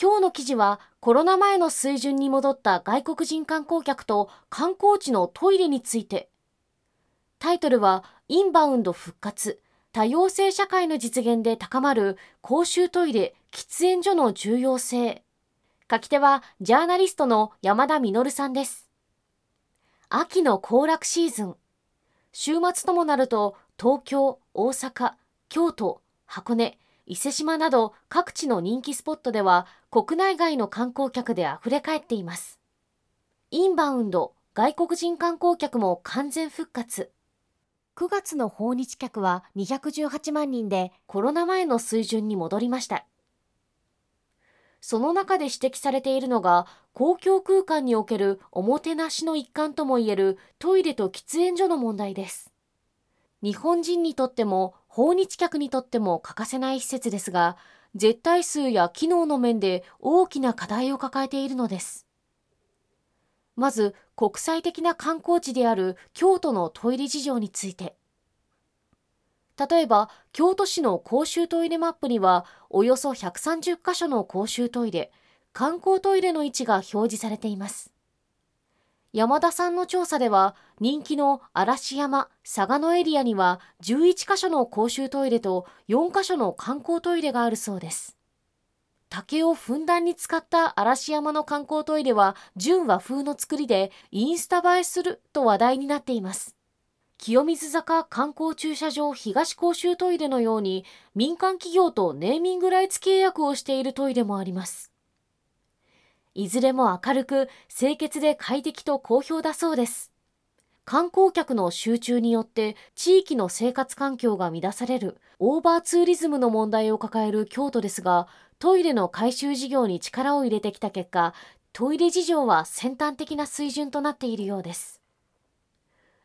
今日の記事はコロナ前の水準に戻った外国人観光客と観光地のトイレについて。タイトルはインバウンド復活多様性社会の実現で高まる公衆トイレ喫煙所の重要性。書き手はジャーナリストの山田実さんです。秋の行楽シーズン。週末ともなると東京大阪京都箱根。伊勢志摩など各地の人気スポットでは国内外の観光客であふれ返っていますインバウンド外国人観光客も完全復活9月の訪日客は218万人でコロナ前の水準に戻りました。その中で指摘されているのが公共空間におけるおもてなしの一環ともいえるトイレと喫煙所の問題です。日本人にとっても訪日客にとっても欠かせない施設ですが、絶対数や機能の面で大きな課題を抱えているのです。まず国際的な観光地である京都のトイレ事情について例えば京都市の公衆トイレマップにはおよそ130カ所の公衆トイレ観光トイレの位置が表示されています山田さんの調査では人気の嵐山佐賀のエリアには11カ所の公衆トイレと4カ所の観光トイレがあるそうです竹をふんだんに使った嵐山の観光トイレは純和風の作りでインスタ映えすると話題になっています。清水坂観光駐車場東公衆トイレのように民間企業とネーミングライツ契約をしているトイレもあります。いずれも明るく清潔で快適と好評だそうです。観光客の集中によって地域の生活環境が乱されるオーバーツーリズムの問題を抱える京都ですがトイレの改修事業に力を入れてきた結果トイレ事情は先端的な水準となっているようです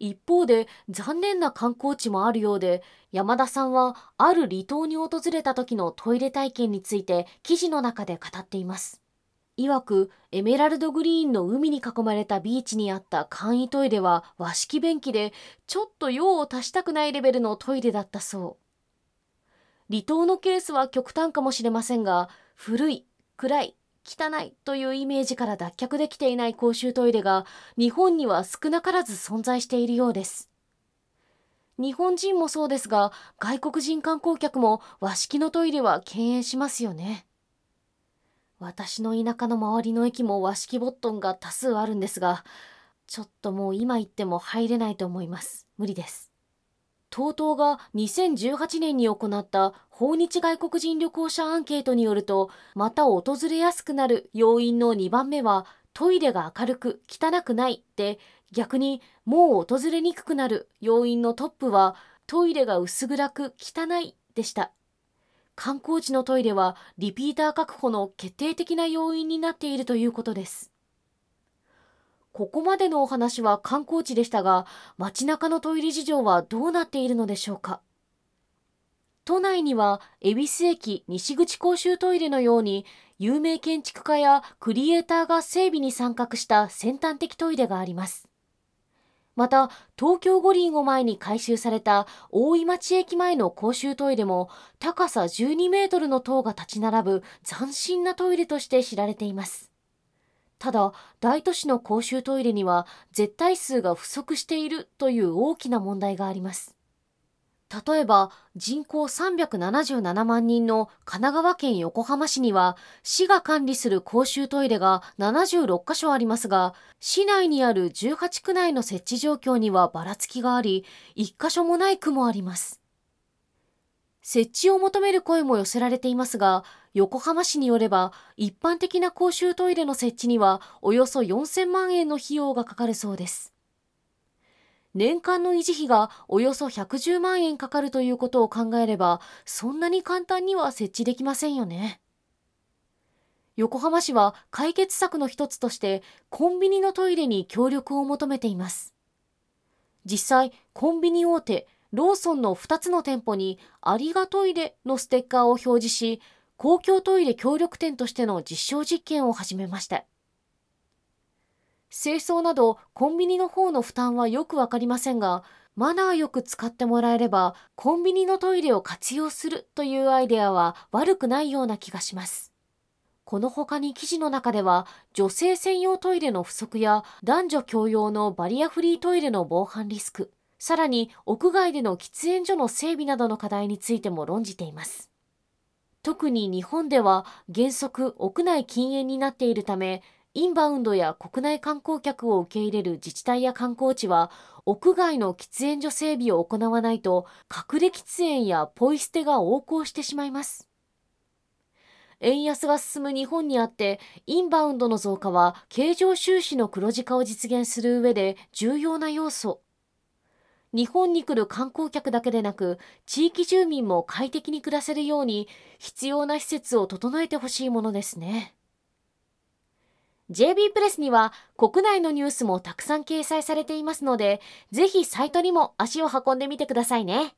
一方で残念な観光地もあるようで山田さんはある離島に訪れた時のトイレ体験について記事の中で語っています曰くエメラルドグリーンの海に囲まれたビーチにあった簡易トイレは和式便器でちょっと用を足したくないレベルのトイレだったそう。離島のケースは極端かもしれませんが古い暗い汚いというイメージから脱却できていない公衆トイレが日本には少なからず存在しているようです。日本人もそうですが外国人観光客も和式のトイレは敬遠しますよね。私の田舎の周りの駅も和式ボットンが多数あるんですがちょっともう今行っても入れないと思います。無理です。TOTO が2018年に行った訪日外国人旅行者アンケートによるとまた訪れやすくなる要因の2番目はトイレが明るく汚くないで逆にもう訪れにくくなる要因のトップはトイレが薄暗く汚いでした。観光地のトイレはリピーター確保の決定的な要因になっているということです。ここまでのお話は観光地でしたが街中のトイレ事情はどうなっているのでしょうか？都内には恵比寿駅西口公衆トイレのように有名建築家やクリエイターが整備に参画した先端的トイレがあります。また東京五輪を前に改修された大井町駅前の公衆トイレも高さ12メートルの塔が立ち並ぶ斬新なトイレとして知られています。ただ大都市の公衆トイレには絶対数が不足しているという大きな問題があります。例えば人口377万人の神奈川県横浜市には市が管理する公衆トイレが76カ所ありますが市内にある18区内の設置状況にはばらつきがあり1カ所もない区もあります設置を求める声も寄せられていますが、横浜市によれば、一般的な公衆トイレの設置には、およそ4000万円の費用がかかるそうです。年間の維持費がおよそ110万円かかるということを考えれば、そんなに簡単には設置できませんよね。横浜市は解決策の一つとしてコンビニのトイレに協力を求めています。実際、コンビニ大手ローソンの2つの店舗にありがトイレのステッカーを表示し、公共トイレ協力店としての実証実験を始めました。清掃などコンビニの方の負担はよくわかりませんが、マナーよく使ってもらえればコンビニのトイレを活用するというアイデアは悪くないような気がします。この他に記事の中では女性専用トイレの不足や男女共用のバリアフリートイレの防犯リスク、さらに屋外での喫煙所の整備などの課題についても論じています。特に日本では原則屋内禁煙になっているため、インバウンドや国内観光客を受け入れる自治体や観光地は、屋外の喫煙所整備を行わないと、隠れ喫煙やポイ捨てが横行してしまいます。円安が進む日本にあって、インバウンドの増加は経常収支の黒字化を実現する上で重要な要素。日本に来る観光客だけでなく、地域住民も快適に暮らせるように、必要な施設を整えてほしいものですね。JB プレスには国内のニュースもたくさん掲載されていますので、ぜひサイトにも足を運んでみてくださいね。